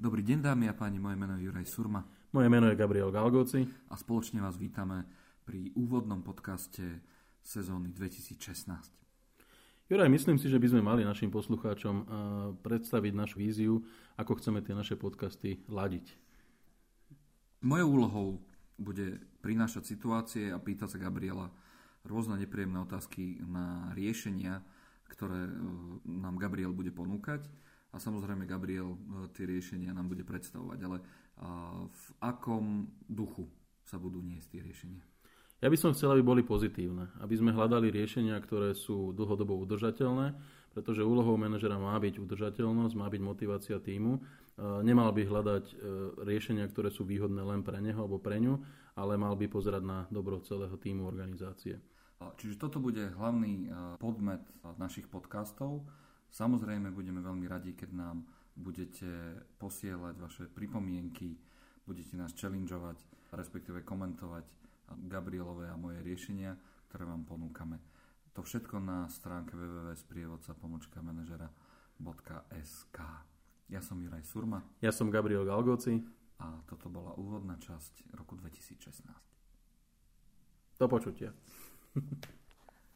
Dobrý deň dámy a páni, moje meno je Juraj Surma. Moje meno je Gabriel Galgoci. A spoločne vás vítame pri úvodnom podcaste sezóny 2016. Juraj, myslím si, že by sme mali našim poslucháčom eh, predstaviť našu víziu, ako chceme tie naše podcasty ladiť. Mojou úlohou bude prinášať situácie a pýtať sa Gabriela rôzne nepríjemné otázky na riešenia, ktoré eh, nám Gabriel bude ponúkať a samozrejme Gabriel e, tie riešenia nám bude predstavovať, ale v akom duchu sa budú niesť tie riešenia? Ja by som chcel, aby boli pozitívne, aby sme hľadali riešenia, ktoré sú dlhodobo udržateľné, pretože úlohou manažera má byť udržateľnosť, má byť motivácia týmu. E, nemal by hľadať e, riešenia, ktoré sú výhodné len pre neho alebo pre ňu, ale mal by pozerať na dobro celého týmu organizácie. Čiže toto bude hlavný podmet našich podcastov Samozrejme budeme veľmi radi, keď nám budete posielať vaše pripomienky, budete nás challengeovať, respektíve komentovať Gabrielové a moje riešenia, ktoré vám ponúkame. To všetko na stránke www.sprievodca.manažera.sk Ja som Juraj Surma. Ja som Gabriel Galgoci. A toto bola úvodná časť roku 2016. Do počutia.